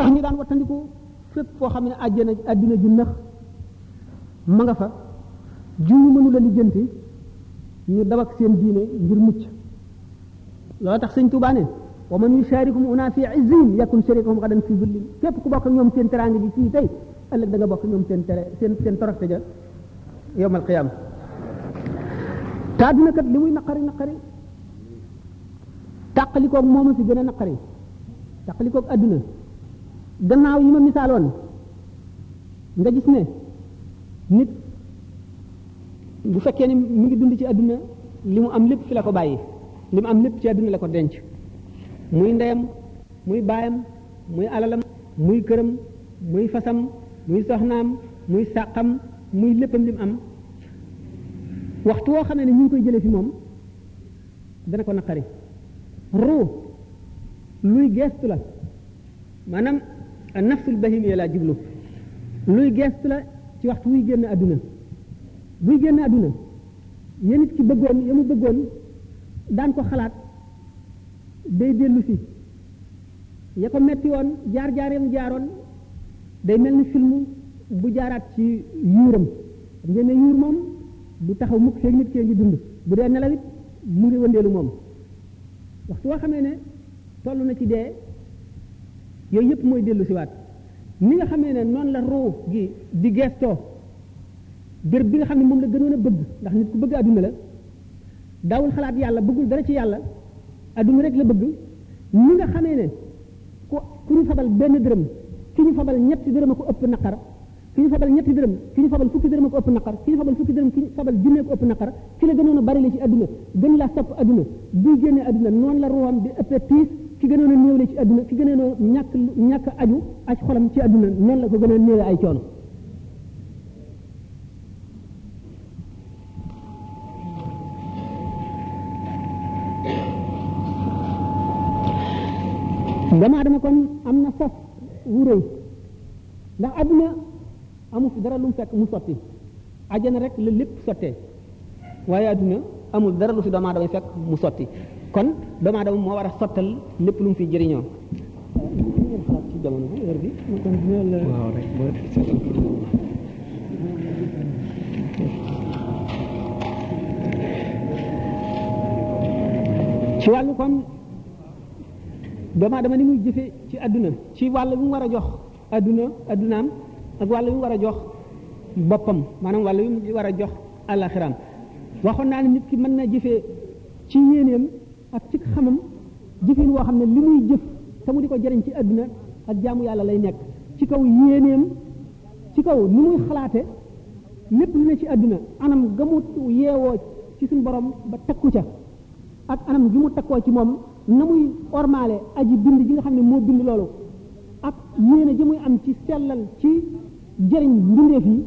tax ñu daan wattandiku fépp foo xam ne àjjana àddina ju nëx ma nga fa ju ñu mënu la lijjanti ñu daw ak seen diine ngir mucc loolu tax sëñ Tuubaa ne wa man yusharikum una fi izzin yakun sharikahum gadan fi zullin képp ku bokk ñoom seen teraanga ji fii tey ëllëg da nga bokk ñoom seen tere seen seen toroxte ja yowmal qiyaama te àdduna kat li muy naqari naqari tàqalikoog moom a fi gën a naqari tàqalikoog àdduna gannaaw yi ma misaaloon nga gis ne nit bu fekkee ni mu ngi dund ci àdduna li mu am lépp fi la ko bàyyi li mu am lépp ci àdduna la ko denc muy ndeyam muy baayam muy alalam muy këram muy fasam muy soxnaam muy sàqam muy léppam li mu am waxtu woo xamee ne ñu ngi koy jëlee fi moom dana ko naqari ruu luy geestu la maanaam nafsul bahimiya laa jublu luy geestu la ci waxtu wuy génn àdduna buy génn àdduna ya nit ki bëggoon ya mu bëggoon daan ko xalaat day dellu si ya ko metti woon jaar-jaar ya mu jaaroon day mel ni film bu jaaraat ci yuuram xam ngeen ne yuur moom du taxaw mukk feeg nit kee ngi dund bu dee nelaw it mu ngi wëndeelu moom waxtu woo xamee ne toll na ci dee yooyu yëpp mooy dellu siwaat ni nga xamee ne noonu la ruu gi di geestoo bér bi nga xam ne moom la gënoon a bëgg ndax nit ku bëgg àdduna la daawul xalaat yàlla bëggul dara ci yàlla àdduna rek la bëgg ni nga xamee ne ku ku ñu fabal benn dërëm ki ñu fabal ñetti dërëm a ko ëpp naqar ki ñu fabal ñetti dërëm ki ñu fabal fukki dërëm ak ëpp naqar ki ñu fabal fukki dërëm ki ñu fabal junne ak ëpp naqar ci la gënoon a bari la ci adduna gën laa sopp adduna buy génne adduna noonu la ruwam di ëppee tiis ki gënoon a néew la ci adduna ki gënoon a ñàkk ñàkk aju aj xolam ci adduna noonu la ko gën a néew ay coono dama dama kon am na sas wu rëy ndax àdduna amul fi dara lu mu fekk mu sotti ajana rek la lépp sottee waaye àdduna amul dara lu fi doomu aadama fekk mu sotti kon doomu aadama moo war a sottal lépp lu mu fi jëriñoo ci jamono bi heure bi waaw rek ci wàllu kon doomu aadama ni muy jëfe ci àdduna ci wàll bi mu war a jox àdduna àddunaam ak wàll bi mu war a jox boppam maanaam wàll bi mu war a jox àllaxiraam waxoon naa ne nit ki mën na jëfe ci yéeneem ak ci xamam jëfin woo xam ne li muy jëf te mu di ko jëriñ ci àdduna ak jaamu yàlla lay nekk ci kaw yéeneem ci kaw ni muy xalaate lépp lu ne ci àdduna anam gamu yeewoo ci suñu borom ba takku ca ak anam gi mu takkoo ci moom na muy ormaale aji bind gi nga xam ne moo bind loolu ak yéene ji muy am ci sellal ci jëriñ mbindeef yi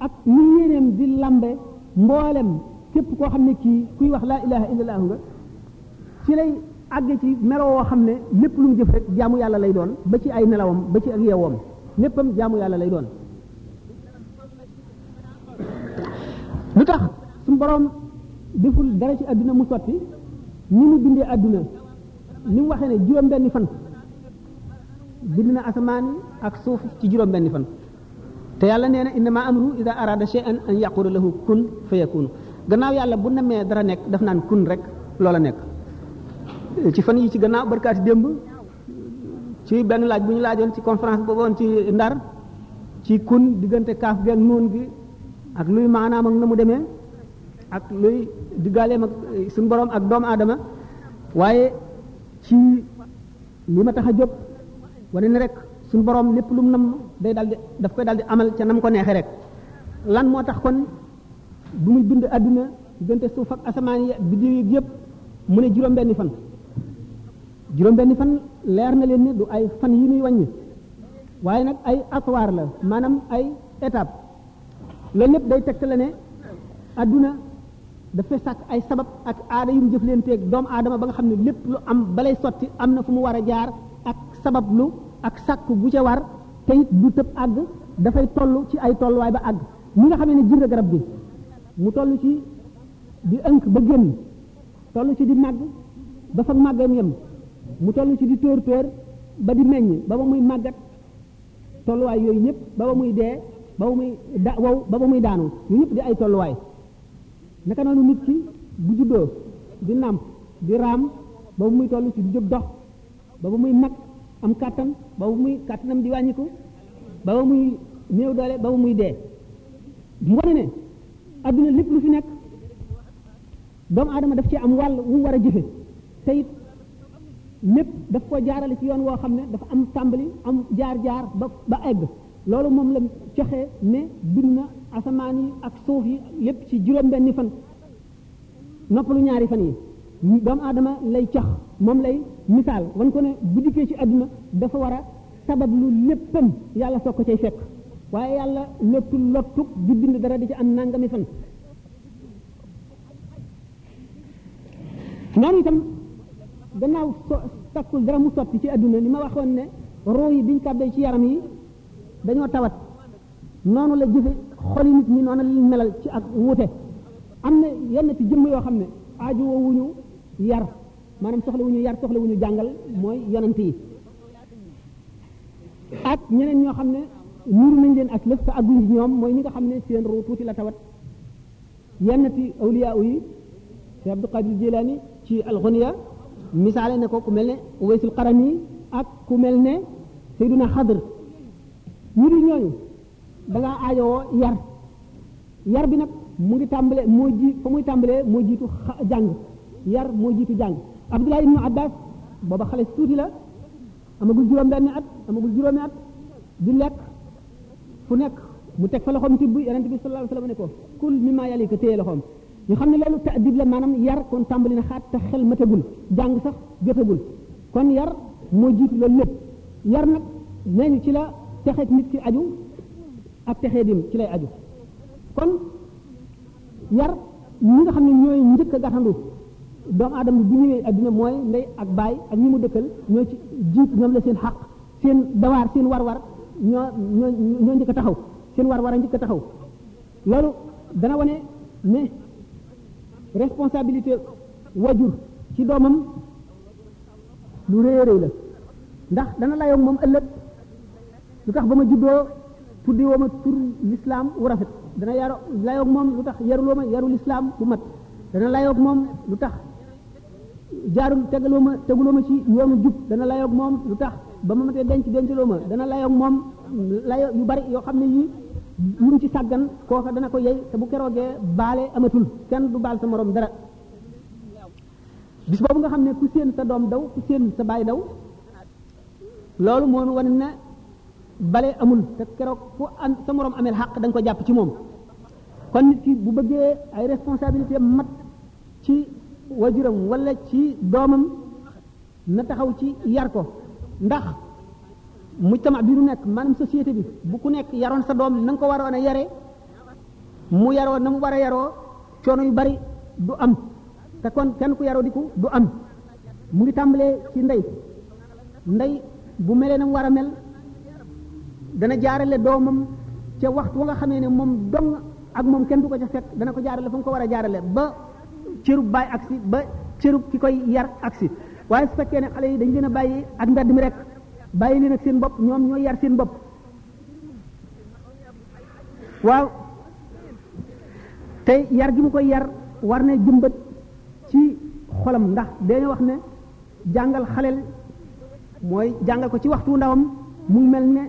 ak ni yéeneem di lambe mboolem képp koo xam ne kii kuy wax laa ilaha illallah nga ci lay àgg ci melo woo xam ne lépp lu mu jëf rek jaamu yàlla lay doon ba ci ay nelawam ba ci ak yeewoom léppam jaamu yàlla lay doon lu tax suñu borom deful dara ci àdduna mu sotti ni mu bindee àdduna ni mu waxee ne juróom-benni fan bind na asamaan yi ak suuf ci juróom-benni fan te yàlla nee na innama amru ida arada shay'an an yaqula lahu kun fa yakunu gannaaw yàlla bu namee dara nekk daf naan kun rek loola nekk ci fan yi ci gannaaw barkaati démb ci benn laaj bu ñu laajoon ci conférence boobu woon ci ndar ci kun diggante kaaf gi ak nuun gi ak luy maanaam ak na mu demee ak luy diggaaleem ak suñu borom ak doomu aadama waaye ci li ma tax a jóg wane ne rek suñu borom lépp lu mu nam day daldi daf koy daldi amal ca nam ko neexee rek lan moo tax kon bu muy bind àdduna diggante suuf ak asamaan yi biddiw yi yëpp mu ne juróom-benni fan juróom benn fan leer na leen ni du ay fan yi ñuy wàññi waaye nag ay atwaar la maanaam ay étape loolu lépp day tegtale ne adduna dafay sàkk ay sabab ak aada yu mu jëflanteeg doomu aadama ba nga xam ne lépp lu am balay sotti am na fu mu war a jaar ak sabab lu ak sàkk bu ca war te it du tëb àgg dafay toll ci ay tolluwaay ba àgg mi nga xam ne jir garab bi mu toll ci di ënk ba génn toll ci di màgg ba fa màggam yem mu toll ci di tóor tóor ba di meññ ba ba muy màggat tolluwaay yooyu yëpp ba ba muy dee ba ba muy da wow ba ba muy daanu yooyu yëpp di ay tolluwaay naka noonu nit ki bu juddoo di nàmp di raam ba ba muy toll ci di jóg dox ba ba muy mag am kàttan ba ba muy kàttanam di wàññiku ba ba muy néew doole ba ba muy dee mu wane ne adduna lépp lu fi nekk doomu aadama daf ci am wàll wu mu war a jëfe te it lépp daf ko jaarale ci yoon woo xam ne dafa am tàmbali am jaar-jaar ba ba egg loolu moom la joxe ne bind na asamaan yi ak suuf yi lépp ci juróom-benni fan noppalu ñaari fan yi doomu aadama lay cax moom lay misaal wan ko ne bu dikkee ci àdduna dafa war a sabab lu léppam yàlla soog ko cay fekk waaye yàlla lottu lottu di bind dara di ci am nangami fan noonu itam gannaaw so takkul dara mu soppi ci adduna ni ma waxoon ne roo yi biñ tàbbee ci yaram yi dañoo tawat noonu la jëfe xoli nit ñi noonu la melal ci ak wuute am na yenn ci jëmm yoo xam ne aaju woo wuñu yar maanaam soxla wuñu yar soxla wuñu jàngal mooy yonent yi ak ñeneen ñoo xam ne niru nañ leen ak lëf te agguñ ci ñoom mooy ñi nga xam ne seen ruu tuuti la tawat yenn ci awliyaa yi si Abdul Qadir Jilani ci alxuniya misaale ne ko ku mel ne Uwaysul Qarani ak ku mel ne Seydina Xadr ñu dul ñooñu da ngaa aajowoo yar yar bi nag mu ngi tàmbalee moo ji fa muy tàmbalee moo jiitu jàng yar moo jiitu jàng Abdullah ibnu Abbas booba xale tuuti la amagul juróom benn at amagul juróomi at di lekk fu nekk mu teg fa loxoom tibb yonent bi sallallahu alayhi wasallam ne ko kul mimma yalika téye loxoom ñu xam ne loolu ta'dib la maanaam yar kon tàmbali na xaat te xel matagul jàng sax jotagul kon yar moo jiitu loolu lépp yar nag nee ñu ci la texeeg nit ki aju ak texee dim ci lay aju kon yar ñi nga xam ne ñooy njëkk a gàttandu doomu aadama bu ñëwee adduna mooy ndey ak baay ak ñi mu dëkkal ñoo ci jiit ñoom la seen xaq seen dawaar seen war-war ñoo ñoo ñoo njëkk a taxaw seen war-war a njëkk a taxaw loolu dana wane ne responsabilité wajur ci doomam lu rëy a rëy la ndax dana layoog moom ëllëg lu tax ba ma juddoo tuddi woo ma tur lislaam wu rafet dana yaro layoog moom lu tax yaruloo ma yaru lislaam bu mat dana layoog moom lu tax jaarul tegaloo ma teguloo ma ci yoonu jub dana layoog moom lu tax ba ma matee denc dencaloo ma dana layoog moom layo yu bari yoo xam ne yii lu mu ci sàggan kooka dana ko yey te bu keroogee baale amatul kenn du baal sa morom dara bis boobu nga xam ne ku séen sa doom daw ku séen sa baay daw loolu moo nu wane na bale amul te keroog ku am sa moroom ameel xàq da ko jàpp ci moom kon nit ki bu bëggee ay responsabilité mat ci wajuram walla ci doomam na taxaw ci yar ko ndax mujtama bi nu nekk maanaam société bi bu ku nekk yaroon sa doom na nga ko waroon a yare mu yaroo na mu war a yaroo coono yu bari du am te kon kenn ku yaroo di ko du am mu ngi tàmbalee ci ndey ndey bu melee na mu war a mel dana jaarale doomam ca waxtu wa nga xamee ne moom dong ak moom kenn du ko ca fekk dana ko jaarale fa mu ko war a jaarale ba cërub baay ak si ba cërub ki koy yar ak si waaye su fekkee ne xale yi dañ leen a bàyyi ak mbedd mi rek bàyyi leen ak seen bopp ñoom ñooy yar seen bopp waaw tey yar gi mu koy yar war na jëmbat ci xolam ndax dañoo wax ne jàngal xaleel mooy jàngal ko ci waxtu ndawam mu mel ne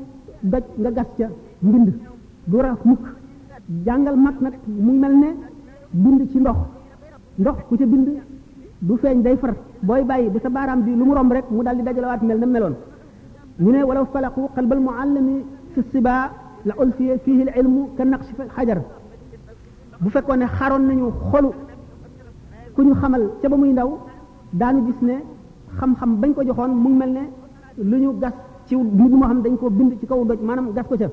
doj nga gas ca mbind du raaf mukk jàngal mag nag mu mel ne bind ci ndox ndox ku ca bind du feeñ day far booy bàyyi bu sa baaraam bi lu mu romb rek mu daal di dajalawaat mel na meloon ñu ne walaw falaqu qalbal muallimi fi siba la ulfiya fihi al ilmu ka naqshi fi xajar bu fekkoon ne xaroon nañu xolu ku ñu xamal ca ba muy ndaw daañu gis ne xam-xam bañ ko joxoon mu ngi mel ne lu ñu gas ci mbir moo xam dañ koo bind ci kaw doj maanaam gas ko ca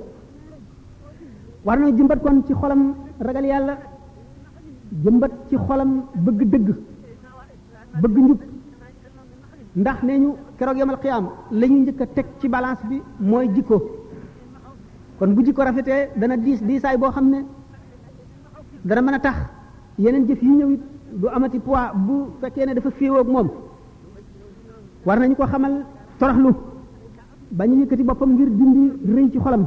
war na jëmbat kon ci xolam ragal yàlla jëmbat ci xolam bëgg dëgg bëgg njub ndax nee ñu keroog yomal xiyaam la ñu njëkk a teg ci balance bi mooy jikko kon bu jikko rafetee dana diis diisaay boo xam ne dana mën a tax yeneen jëf yi ñëw it du amati poids bu fekkee ne dafa féewoog moom war nañu ko xamal toroxlu ba ñu yëkkati boppam ngir dindi rëy ci xolam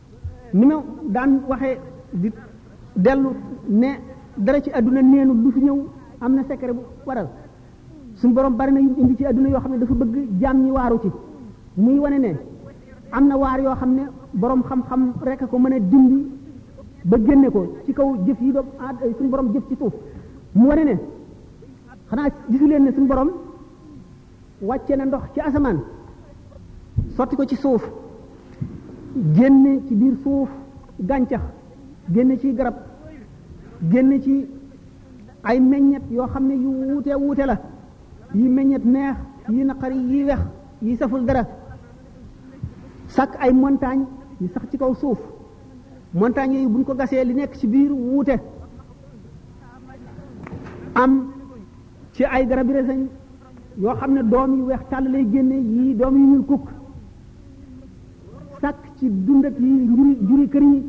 ni ma daan waxee di dellu ne dara ci àdduna neenu lu fi ñëw am na secret bu waral suñu borom bari na yu indi ci àdduna yoo xam ne dafa bëgg jaam ñi waaru ci muy wane ne am na waar yoo xam ne borom xam-xam rek ko mën a dindi ba génne ko ci kaw jëf yi doom aad suñu borom jëf ci suuf mu wane ne xanaa gisu leen ne suñu borom wàcce na ndox ci asamaan sotti ko ci suuf génne ci biir suuf gàncax génne ci garab génne ci ay meññet yoo xam ne yu wuute wuute la yi meññet neex yi naqari yi wex yi saful dara sàkk ay montagne yi sax ci kaw suuf montagne yooyu buñ ko gasee li nekk ci biir wuute am ci ay garab yi reseñ yoo xam ne doom yu weex tàll lay génne yii doom yu ñuul kukk sàkk ci dund ak yi njuri juri kër yi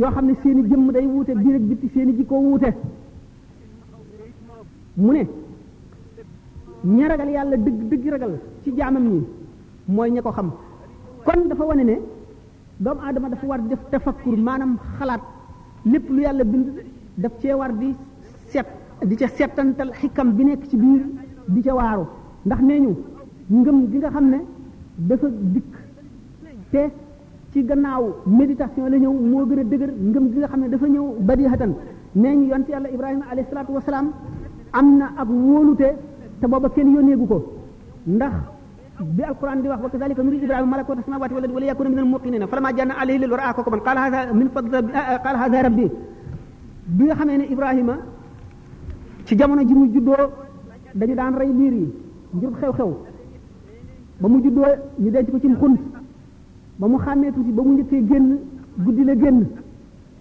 yoo xam ne seeni jëmm day wuute biir ak bitti seeni jikko wuute mu ne ña ragal yàlla dëgg dëgg ragal ci jaamam ñi mooy ña ko xam kon dafa wane ne doomu aadama dafa war def tafakkur maanaam xalaat lépp lu yàlla bind daf cee war di set di ca settantal xikam bi nekk ci biir di ca waaru ndax nee ñu ngëm gi nga xam ne dafa dikk te ci gannaaw méditation la ñëw moo gën a dëgër ngëm gi nga xam ne dafa ñëw badihatan nee ñu yonte yàlla ibrahima alayhi salaatu wasalaam am na ak wóolute te booba kenn yónneegu ko ndax bi alquran di wax wa kazalika nuri ibrahima malakuta samawati wal ardi wa li yakuna min al muqinina falamma janna alayhi lil wara kooku man qala hadha min fadli rabbi qala hadha rabbi bi nga xamee ne ibrahima ci jamono ji mu juddoo dañu daan rey liir yi ngir xew-xew ba mu juddoo ñu denc ko ci mu xunt ba mu xàmmee tuuti ba mu njëkkee génn guddi la génn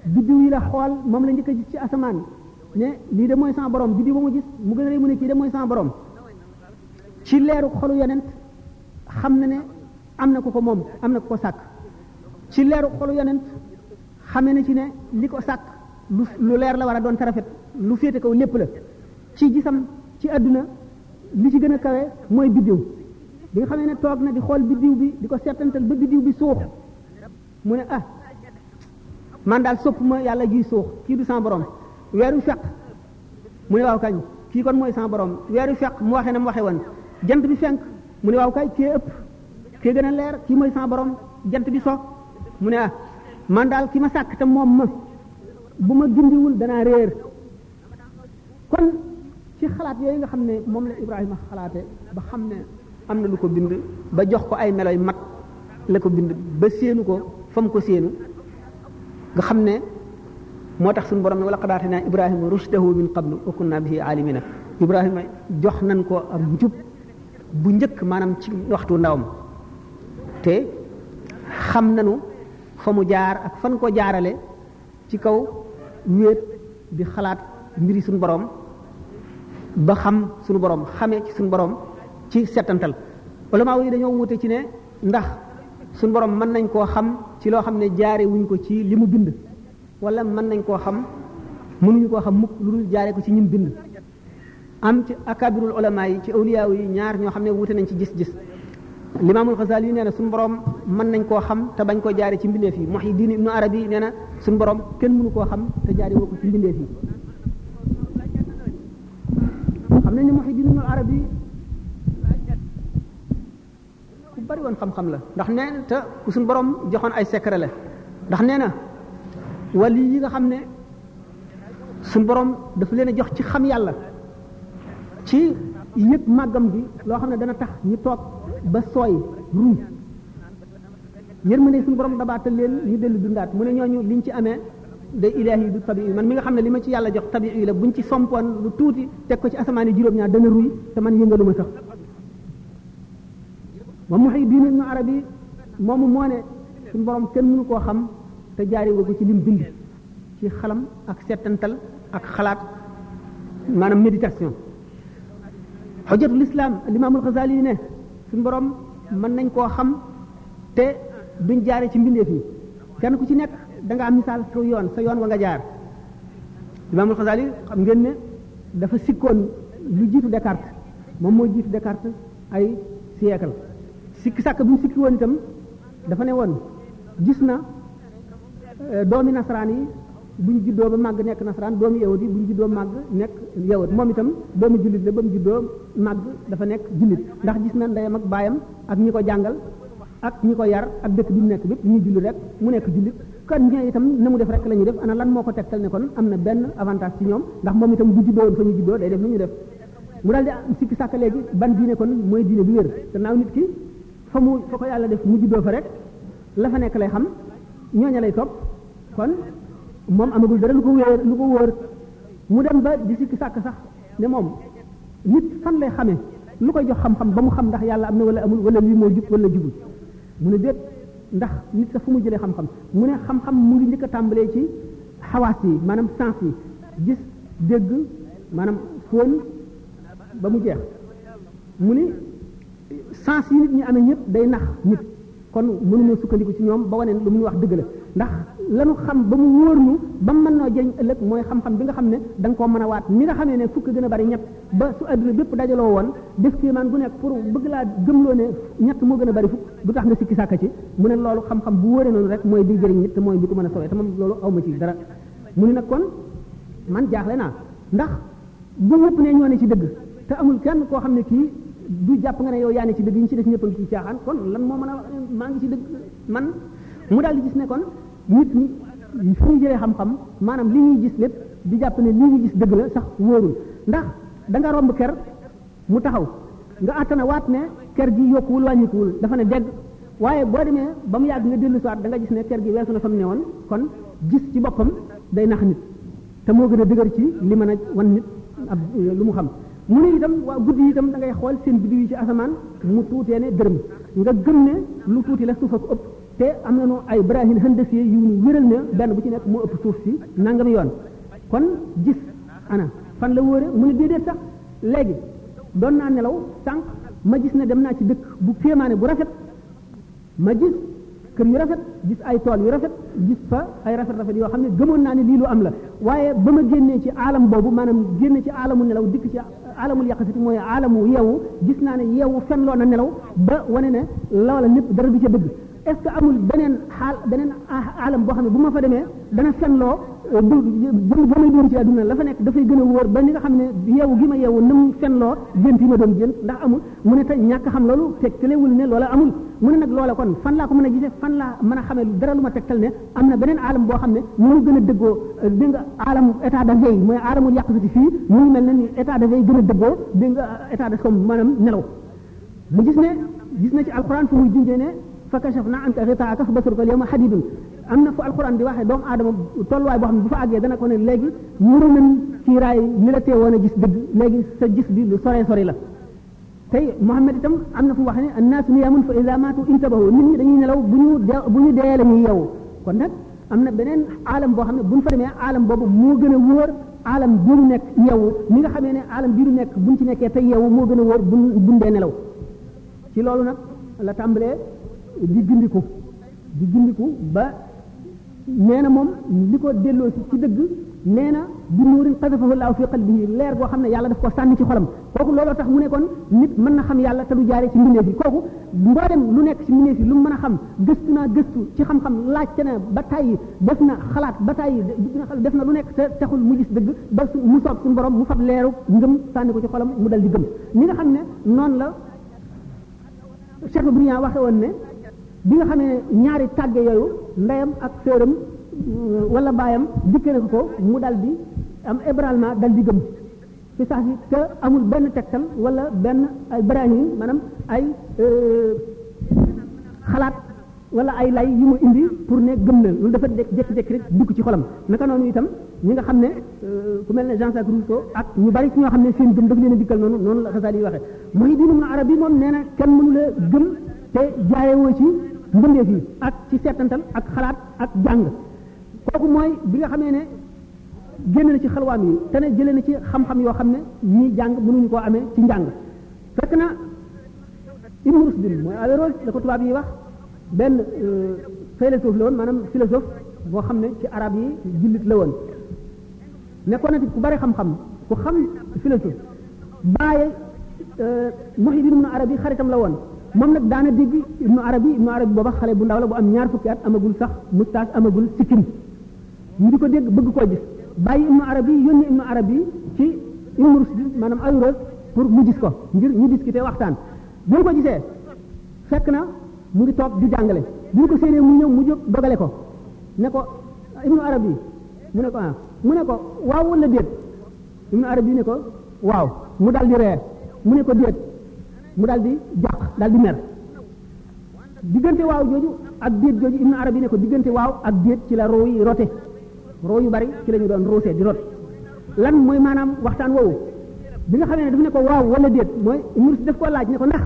biddiw yi la xool moom la njëkk a gis ci asamaan ne lii de mooy sama borom biddiw ba mu gis mu gën a rëy mu ne kii de mooy sama borom ci leeru xolu yonent xam na ne am na ko ko moom am na ko ko sàkk ci leeru xolu yonent xamee na ci ne li ko sàkk lu lu leer la war a doon te rafet lu féete kaw lépp la ci gisam ci àdduna li ci gën a kawe mooy biddiw bi nga xamee ne toog na di xool biddiw bi di ko seetantal ba biddiw bi suux mu ne ah man daal sopp ma yàlla ji suux kii du sama borom weeru feq mu ne waaw kañ kii kon mooy sama borom weeru feq mu waxee na mu waxee woon jant bi fenk mu ne waaw kay kee ëpp kee gën a leer kii mooy sama borom jant bi so mu ne ah man daal ki ma sàkk te moom ma bu ma gindiwul danaa réer kon ci xalaat yooyu nga xam ne moom la Ibrahima xalaate ba xam ne am na lu ko bind ba jox ko ay meloy mat la ko bind ba séenu ko fa mu ko séenu nga xam ne moo tax suñu borom ne wala qadaate naa Ibrahima rushdahu min qablu wa kunna bihi alimina Ibrahima jox nañ ko am njub bu njëkk maanaam ci waxtu ndawam te xam nañu fa mu jaar ak fan ko jaarale ci kaw wéet di xalaat mbiri suñu borom ba xam suñu borom xamee ci suñu borom ci settantal ulama yi dañoo wute ci ne ndax suñu borom mën nañ koo xam ci loo xam ne jaare wuñ ko ci li mu bind wala mën nañ koo xam mënuñu koo xam mukk lu dul jaare ko ci ñim bind am ci akabirul ulama yi ci awliya yi ñaar ñoo xam ne wuute nañ ci gis-gis limaamul Xasaali yi nee na suñu borom mën nañ koo xam te bañ koo jaare ci mbindeef yi Muhyiddin Ibnu Arabi nee na suñu borom kenn mënu koo xam te jaare woo ko ci mbindeef yi xam nañ ne Muhyiddin Ibnu Arabi ku bari woon xam-xam la ndax nee na te ku suñ borom joxoon ay secret la ndax nee na wali yi nga xam ne suñ borom dafa leen a jox ci xam yàlla ci yëpp màggam bi loo xam ne dana tax ñu toog ba sooy ruuj yërmande suñu borom dabaatal leen ñu dellu dundaat mu ne ñooñu liñ ci amee day ilaahi du tabi man mi nga xam ne li ma ci yàlla jox tabi la buñ ci sompoon lu tuuti teg ko ci asamaan yi juróom-ñaar dana ruy te man yëngaluma sax wa Muhyiddin ibnu Arabi moomu moo ne suñu borom kenn mënu koo xam te jaari nga ko ci lim bind ci xalam ak settantal ak xalaat maanaam méditation xujjatul islam limaamul Xasaali yi ne suñu borom mën nañ koo xam te duñ jaare ci mbindeef yi kenn ku ci nekk da nga am misaal sa yoon sa yoon wa nga jaar limaamul Xasaali xam ngeen ne dafa sikkoon lu jiitu Descartes moom moo jiitu Descartes ay siècle sikki sàkk bi mu sikki woon itam dafa ne woon gis na doomi nasaraan yi bu ñu juddoo ba màgg nekk nasaraan doomu yawut yi bu ñu juddoo màgg nekk yawut moom itam doomu jullit la ba mu juddoo màgg dafa nekk jullit ndax gis na ndeyam ak baayam ak ñi ko jàngal ak ñi ko yar ak dëkk bi mu nekk bépp ñuy jullit rek mu nekk jullit kan ñee itam na mu def rek la ñuy def ana lan moo ko tegtal ne kon am na benn avantage ci ñoom ndax moom itam bu juddoo woon fa ñu juddoo day def lu ñu def mu daal di sikki sàkk léegi ban diine kon mooy diine bi wér te naaw nit ki fa mu fa ko yàlla def mu juddoo fa rek la fa nekk lay xam ñooña lay topp kon moom amagul dara lu ko wéer lu ko wóor mu dem ba di sikki sàkk sax ne moom nit fan lay xamee lu koy jox xam-xam ba mu xam ndax yàlla am na wala amul wala lii moo jub wala jubul mu ne déet ndax nit sax fu mu jëlee xam-xam mu ne xam-xam mu ngi njëkk a tàmbalee ci xawaas yi maanaam sens yi gis dégg maanaam fóon ba mu jeex mu ni sens yi nit ñi amee ñëpp day nax nit kon mënuma sukkandiku ci ñoom ba wane lu mu ñu wax dëgg la ndax lanu xam ba mu wóor ñu ba mu mën noo jëriñ ëllëg mooy xam-xam bi nga xam ne da nga koo mën a waat ni nga xamee ne fukk gën a bari ñett ba su adduna bépp dajaloo woon def kéemaan gu nekk pour bëgg laa gëmloo ne ñett moo gën a bari fukk bu tax nga sikki sàkka ci mu ne loolu xam-xam bu wóoree noonu rek mooy bi jëriñ nit te mooy bi ko mën a sowee te moom loolu aw ma ci dara mu ne nag kon man jaaxle naa ndax bu ñëpp ne ñoo ne ci dëgg te amul kenn koo xam ne kii du jàpp nga ne yow yaa ne ci dëgg ñi ci des ñëpp a ngi ci caaxaan kon lan moo mën a maa ngi ci dëgg man mu daal di gis ne kon nit ñi fi ñu jëlee xam-xam maanaam li ñuy gis lépp di jàpp ne li ñuy gis dëgg la sax wóorul ndax da nga romb ker mu taxaw nga àttana waat ne ker gi yokkuwul wàññikuwul dafa ne dégg waaye boo demee ba mu yàgg nga dellu siwaat da nga gis ne ker gi weesu na fa mu ne woon kon gis ci boppam day nax nit te moo gën a dëgër ci li mën a wan nit ab lu mu xam mu ne itam waa guddi yi itam da ngay xool seen biddiw yi ci asamaan mu tuutee ne dërëm nga gëm ne lu tuuti la suuf ak ëpp te am na nu ay brahim handasiye yu ñu wéral ne benn bu ci nekk moo ëpp suuf si nangami yoon kon gis ana fan la wóore mu ne déedéet sax léegi doon naa nelaw sànq ma gis ne dem naa ci dëkk bu kéemaane bu rafet ma gis kër yu rafet gis ay tool yu rafet gis fa ay rafet rafet yoo xam ne gëmoon naa ne lii lu am la waaye ba ma génnee ci aalam boobu maanaam génne ci aalamu nelaw dikk ci aalamul yaqasati mooy aalamu yeewu gis naa ne yeewu fen loo na nelaw ba wane ne loola lépp dara du ca dëgg est ce que amul beneen xaal beneen alam boo xam ne bu ma fa demee dana fenloo du jëm ba may dund ci àdduna la fa nekk dafay gën a wóor ba ni nga xam ne yeewu gi ma yeewu na mu fenloo gént yi ma doon gént ndax amul mu ne te ñàkk xam loolu tegtalewul ne loola amul mu ne nag loola kon fan laa ko mën a gisee fan laa mën a xamee dara lu ma tegtal ne am na beneen alam boo xam ne mu ngi gën a dëggoo dégg nga alam état de veille mooy alamul yàqsati fii mu ngi mel ne ni état de veille gën a dëggoo dégg nga état de somme maanaam nelaw mu gis ne gis na ci alquran fu muy junjee ne fa kashafna anka ghitaa'aka fa basaruka al-yawma hadidun am na fu alquran di waxee doomu aadama tolluwaay boo xam ne bu fa àggee dana ko ne léegi muru nañ ci raay li la teewoon a gis dëgg léegi sa gis bi lu sore sore la tey Muhammad itam am na fu mu wax ne annaasu niyaamun fa idaa maatu intabahu nit ñi dañuy nelaw bu ñu dee bu ñu dee la ñuy yeewu kon nag am na beneen alam boo xam ne buñ fa demee alam boobu moo gën a wóor alam bi ñu nekk yeewu ni nga xamee ne alam bi ñu nekk buñ ci nekkee te yeewu moo gën a wóor buñ buñ dee nelaw ci loolu nag la tàmbalee di gindiku di gindiku ba nee na moom li ko delloo si ci dëgg nee na bi nuurin xasafahu laahu fi qalbihi leer goo xam ne yàlla daf ko sànni ci xolam kooku looloo tax mu ne kon nit mën na xam yàlla te du jaare ci mbindeef yi kooku mboolem lu nekk ci mbindeef yi lu mu mën a xam gëstu naa gëstu ci xam-xam laajte na ba tàyyi def na xalaat ba tàyyi def na lu nekk te taxul mu gis dëgg ba su mu soob suñu borom mu fab leeru ngëm sànni ko ci xolam mu dal di gëm ni nga xam ne noonu la Cheikh Briand waxe woon ne bi nga xam ne ñaari tàgge yooyu ndeyam ak sëram wala baayam dikkee na ko mu dal di am ébralement dal di gëm ci saa si te amul benn tegtal wala benn ay brahim maanaam ay xalaat wala ay lay yu mu indi pour ne gëm na lu dafa jékki-jékki rek dugg ci xolam naka noonu itam ñi nga xam ne ku mel ne Jean-Jacques Rousseau ak ñu bari ci ñoo xam ne seen gëm daf leen a dikkal noonu noonu la Xasaali yi waxee Muhyiddin Ibn Arabi moom nee na kenn mënu la gëm te jaayewoo ci mbëndeef yi ak ci seetantal ak xalaat ak jàng kooku mooy bi nga xamee ne génn na ci xalwaam yi te ne jëlee na ci xam-xam yoo xam ne ñii jàng mënuñu koo amee ci njàng fekk na Ibn Rushd mooy Averroès la ko tubaab yi wax benn philosophe la woon maanaam philosophe boo xam ne ci arab yi jullit la woon nekkoon na ci ku bari xam-xam ku xam philosophe baaye Muhyiddin ibnu Arabi xaritam la woon moom nag daana dégg ibnu Arabi ibnu Arabi booba xale bu ndaw la bu am ñaar fukki at amagul sax mustaas amagul sikkim ñu di ko dégg bëgg koo gis bàyyi ibnu Arabi yónni ibnu Arabi ci Ibnu Rushd maanaam Ayros pour mu gis ko ngir ñu discuter waxtaan bu ñu ko gisee fekk na mu ngi toog di jàngale bu ñu ko séenee mu ñëw mu jóg dogale ko ne ko ibnu Arabi mu ne ko ah mu ne ko waaw wala déet ibnu arabi ne ko waaw mu daal di ree mu ne ko déet mu daal di jàq daal di mer diggante waaw jooju ak déet jooju ibnu arabi ne ko diggante waaw ak déet ci la roo yi rote roo yu bari ci la ñu doon roose di rot lan mooy maanaam waxtaan woowu bi nga xamee ne daf ne ko waaw wala déet mooy murs daf ko laaj ne ko ndax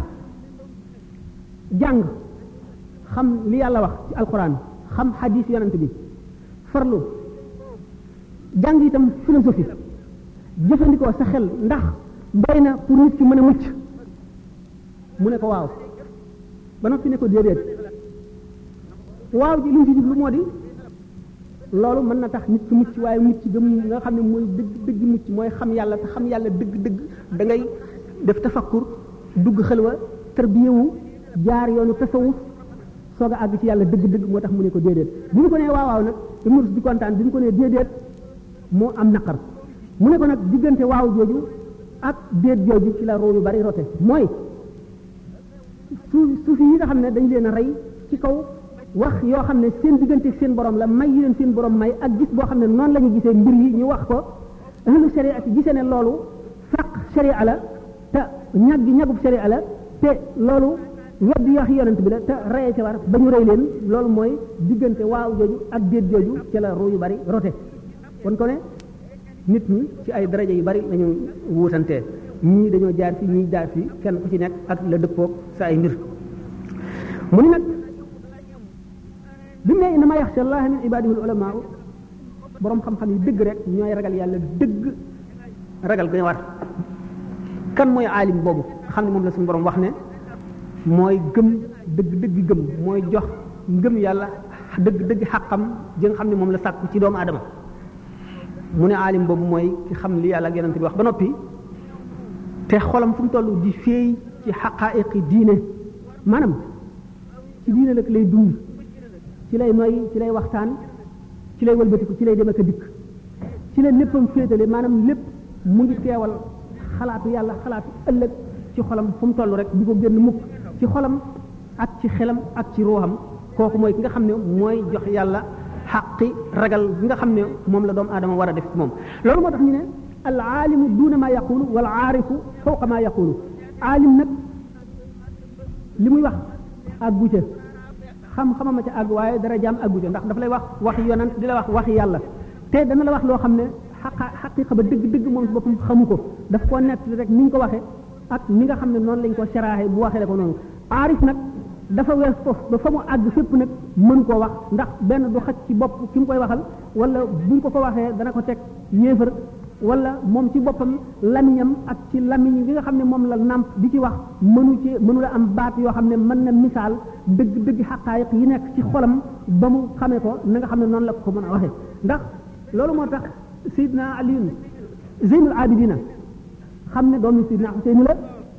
jàng xam li yàlla wax ci alquran xam xadis yonent bi farlu jàng itam philosophie jëfandikoo sa xel ndax doy na pour nit ki mën a mucc mu ne ko waaw ba noppi ne ko déedéet waaw ji li mu ci jublu moo di loolu mën na tax nit ki mucc waaye mucc gëm nga xam ne mooy dëgg dëgg mucc mooy xam yàlla te xam yàlla dëgg dëgg da ngay def tafakkur dugg xëlwa tarbiyewu jaar yoonu tasawuf soog a àgg ci yàlla dëgg-dëgg moo tax mu ne ko déedéet bi ñu ko nee waawaaw nag ibnu rushd di kontaan bi ñu ko nee déedéet moo am naqar mu ne ko nag diggante waaw jooju ak déet jooju ci la roo yu bari rote mooy su suufi yi nga xam ne dañ leen a rey ci kaw wax yoo xam ne seen diggante seen borom la may yi leen seen borom may ak gis boo xam ne noonu la ñu gisee mbir yi ñu wax ko ahlu sharia ci gisee ne loolu faq sharia la te ñag gi ñagub sharia la te loolu wedd yoo xam yonent bi la te reye ca war ba ñu rey leen loolu mooy diggante waaw jooju ak déet jooju ca la ruu yu bari rote kon ko ne nit ñi ci ay daraja yu bari lañu wuutantee ñii dañoo jaar fi ñii jaar fi kenn ku ci nekk ak la dëppoog sa ay mbir mu ni nag bi mu ne innama yaxsha allaha min ibadihi ulama borom xam-xam yi dëgg rek ñooy ragal yàlla dëgg ragal gën war kan mooy aalim boobu xam ne moom la suñu borom wax ne mooy gëm dëgg dëgg gëm mooy jox ngëm yàlla dëgg dëgg xàqam ji nga xam ne moom la sàkku ci doomu aadama mu ne aalim boobu mooy ki xam li yàlla ak yonent bi wax ba noppi te xolam fu mu toll di féey ci xaqaayiqi diine maanaam ci diine nag lay dund ci lay noy ci lay waxtaan ci lay wëlbatiku ci lay dem ak a dikk ci la léppam féetale maanaam lépp mu ngi teewal xalaatu yàlla xalaatu ëllëg ci xolam fu mu toll rek du ko génn mukk ci xolam ak ci xelam ak ci ruuxam kooku mooy ki nga xam ne mooy jox yàlla xaqi ragal bi nga xam ne moom la doomu aadama war a def ci moom loolu moo tax ñu ne al aalimu duuna ma yaqulu wal aarifu fawqa ma yaqulu aalim nag li muy wax àggu ca xam-xamam a ca àgg waaye dara jaam àggu ca ndax dafa lay wax waxi yonent di la wax waxi yàlla te dana la wax loo xam ne xaqa xaqiqa ba dëgg-dëgg moom si boppam xamu ko daf koo nett rek ni ñu ko waxee ak ni nga xam ne noonu lañ ko saraaxe bu waxee ko noonu aarif nag dafa wees foofu ba fa mu àgg fépp nag mën koo wax ndax benn du xaj ci bopp ki mu koy waxal wala buñ ko ko waxee dana ko teg yéefar wala moom ci boppam lamiñam ak ci lamiñ bi nga xam ne moom la nàmp di ci wax mënu ci mënu la am baat yoo xam ne mën na misaal dëgg dëgg xaqaayiq yi nekk ci xolam ba mu xamee ko na nga xam ne noonu la ko mën a waxee ndax loolu moo tax Seydina Aliyun Zeynul Abidina xam ne doomu Seydina Xuseyn la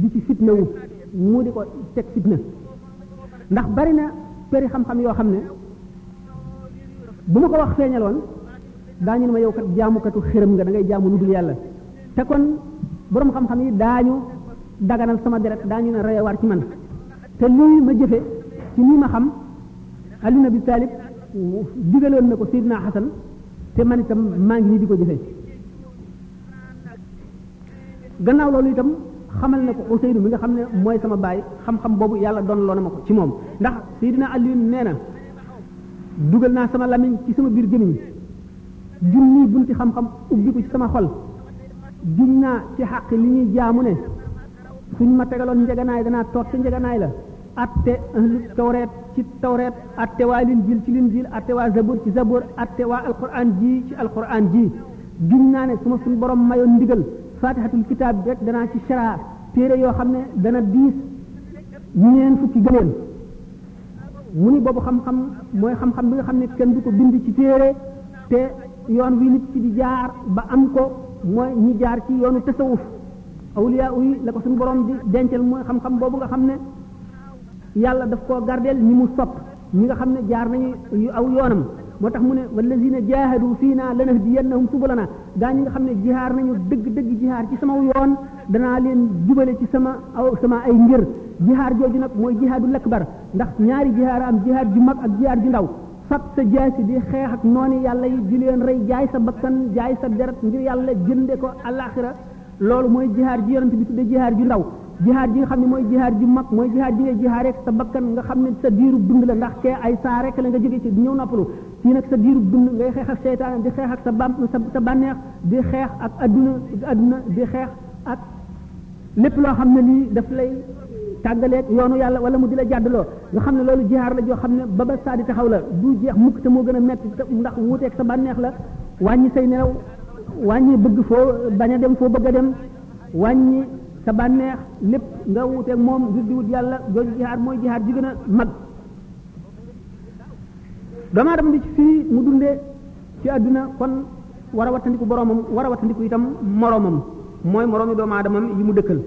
di ci fitna wu mu di ko teg fitna ndax bari na këri xam-xam yoo xam ne bu ma ko wax feeñaloon daañu ne ma yow kat jaamukatu xërëm nga da ngay jaamu lu dul yàlla te kon borom xam-xam yi daañu daganal sama deret daañu ne reyewaar ci man te lii ma jëfe ci nii ma xam Ali ibn Abi Talib digaloon na ko Seydina Xasan te man itam maa ngi nii di ko jëfe gannaaw loolu itam xamal na ko Ousseynou mi nga xam ne mooy sama baay xam-xam boobu yàlla doon loo na ma ko ci moom ndax Seydina Alioune nee na dugal naa sama lamiñ ci sama biir gémmiñ junni bunti xam-xam ubbi ko ci sama xol juñ naa ci xàq li ñuy jaamu ne suñ ma tegaloon njeganaay danaa toog ci njeganaay la atte ahlu tawreet ci tawreet atte waa linjiil ci linjiil atte waa zabur ci zabur atte waa alquran ji ci alquran ji giñ naa ne su ma suñu borom mayoon ndigal fatihatul kitaab bi rek danaa ci sharaa téere yoo xam ne dana diis ñeen fukki gëléem mu ni boobu xam-xam mooy xam-xam bi nga xam ne kenn du ko bind ci téere te yoon wi nit ci di jaar ba am ko mooy ñi jaar ci yoonu tasawuf awliya yi la ko suñu borom di dencal mooy xam-xam boobu nga xam ne yàlla daf koo gardeel ñi mu sopp ñi nga xam ne jaar nañu yu aw yoonam moo tax mu ne wallazina jaahadu fii naa lanahdiyannahum subulana gaa ñi nga xam ne jihaar nañu dëgg dëgg jihaar ci sama yoon danaa leen jubale ci sama aw sama ay ngir jihaar jooju nag mooy jihaadul akbar ndax ñaari jihaar am jihaar ju mag ak jihaar ju ndaw fab sa jaasi di xeex ak noonu yàlla yi di leen rey jaay sa bakkan jaay sa deret ngir yàlla jënde ko àllaaxira loolu mooy jihaar ji yonent bi tudde jihaar ju ndaw jihaar ji nga xam ne mooy jihaar ju mag mooy jihaar ji ngay jihaar rek sa bakkan nga xam ne sa diirub dund la ndax kee ay saa rek la nga jóge ci ñëw noppalu fii nag sa diirub dund ngay xeex ak seytaane di xeex ak sa bam sa sa bànneex di xeex ak adduna adduna di xeex ak lépp loo xam ne lii daf lay tàggaleeg yoonu yàlla wala mu di la jàddaloo nga xam ne loolu jihaar la joo xam ne ba ba saa di taxaw la du jeex mukk te moo gën a metti ndax wuuteeg sa bànneex la wàññi say nelaw wàññi bëgg foo bañ a dem foo bëgg a dem wàññi sa bànneex lépp nga wuteeg moom ngir di wut yàlla jooju jihaad mooy jihaad ji gën a mag doomu aadama bi ci fii mu dundee ci àdduna kon war a wattandiku boromam war a wattandiku itam moromam mooy moroomi doomu aadamam yi mu dëkkal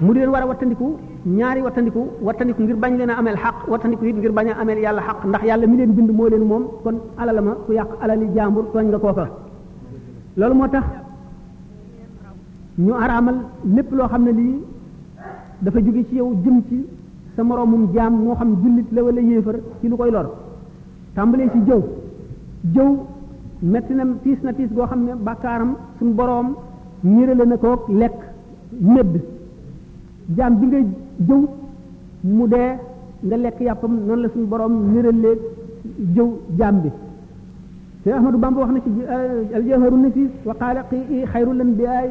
mu di leen war a wattandiku ñaari wattandiku wattandiku ngir bañ leen a ameel xaq wattandiku it ngir bañ a ameel yàlla xaq ndax yàlla mi leen bind moo leen moom kon alala ma ku yàq alali jaambur tooñ nga kooka loolu moo tax ñu araamal lépp loo xam ne lii dafa jóge ci yow jëm ci sa moroomum jaam moo xam jullit la wala yéefar ci lu koy lor tàmbalee ci jëw jëw metti na tiis na tiis goo xam ne bàkkaaram suñu boroom niirale na ko lekk médd jaam bi nga jëw mu dee nga lekk yàppam noonu la suñu boroom niiralee jëw jaam bi te Ahmadu Bamba wax na ci aljawharu nafis wa qaala qii xayru lan bi ay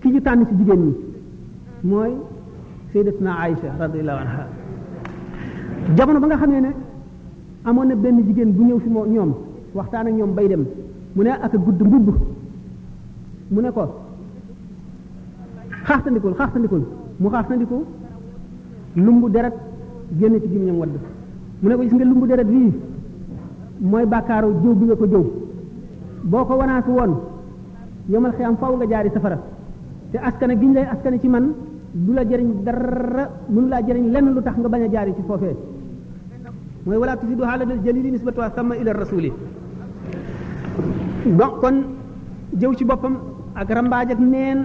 ki ñu tànn ci jigéen ñi mooy sayyidatuna Aïcha radiyallahu anha jamono ba nga xamee ne amoon na benn jigéen bu ñëw fi moo ñoom waxtaan ak ñoom bay dem mu ne ak gudd mbubb mu ne ko xaaxtandikul xaaxtandikul mu xaaxtandiku lumbu deret génn ci gémmiñam wadd mu ne ko gis nga lumbu deret lii mooy bàkkaaru jëw bi nga ko jëw boo ko wanaasu woon yomal xiyam faw nga jaari safara te askane giñ lay askane ci man du la jëriñ dara mënu laa jëriñ lenn lu tax nga bañ a jaari ci foofee mooy wala tufidu xaaladal jalili nisbatu sama ila rasuli donc kon jëw ci boppam ak rambaaj ak neen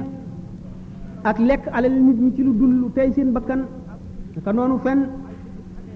ak lekk alal nit ñi ci lu dul lu tey seen bakkan naka noonu fen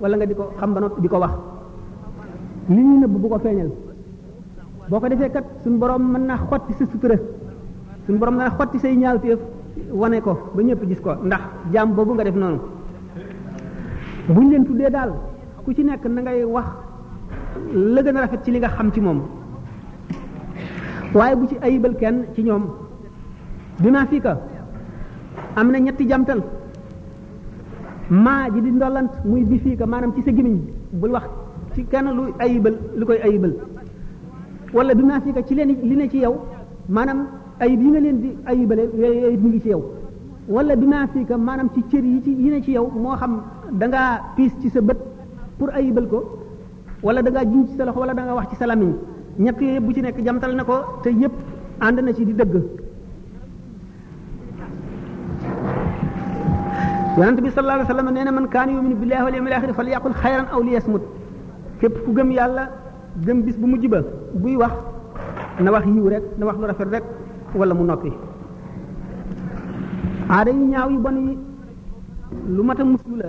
wala nga di ko xam ba noppi di ko wax li ñuy nëbb bu ko feeñal boo ko defee kat suñu borom mën naa xotti sa sutura suñu borom mën naa xotti say ñaawteef wane ko ba ñëpp gis ko ndax jaam boobu nga def noonu buñ leen tuddee daal ku ci nekk na ngay wax la gën a rafet ci li nga xam ci moom waaye bu ci ayibal kenn ci ñoom dinaa fii ka am na ñetti jamtal maa ji di ndollant muy bi fii ka maanaam ci sa gimiñ bul wax ci kenn lu ayibal lu koy ayibal wala bi maa fii ka ci leen li ne ci yow maanaam ayib yi nga leen di ayibale yooyu ayib mu ngi ci yow wala bi maa fii ka maanaam ci cër yi ci yi ne ci yow moo xam da ngaa piis ci sa bët pour ayibal ko wala da ngaa jiñ ci sa loxo wala da nga wax ci sa lamiñ ñett yooyu yëpp bu ci nekk jamtal na ko te yëpp ànd na ci di dëgg yonent bi sallallahu alayhi wa sallam nee na man kaana yuminu billahi wal yawmil axir falyaqul xayran aw liyasmut képp ku gëm yàlla gëm bis bu mujj ba buy wax na wax yiw rek na wax lu rafet rek wala mu noppi aada yu ñaaw yu bon yi lu mat a muslu la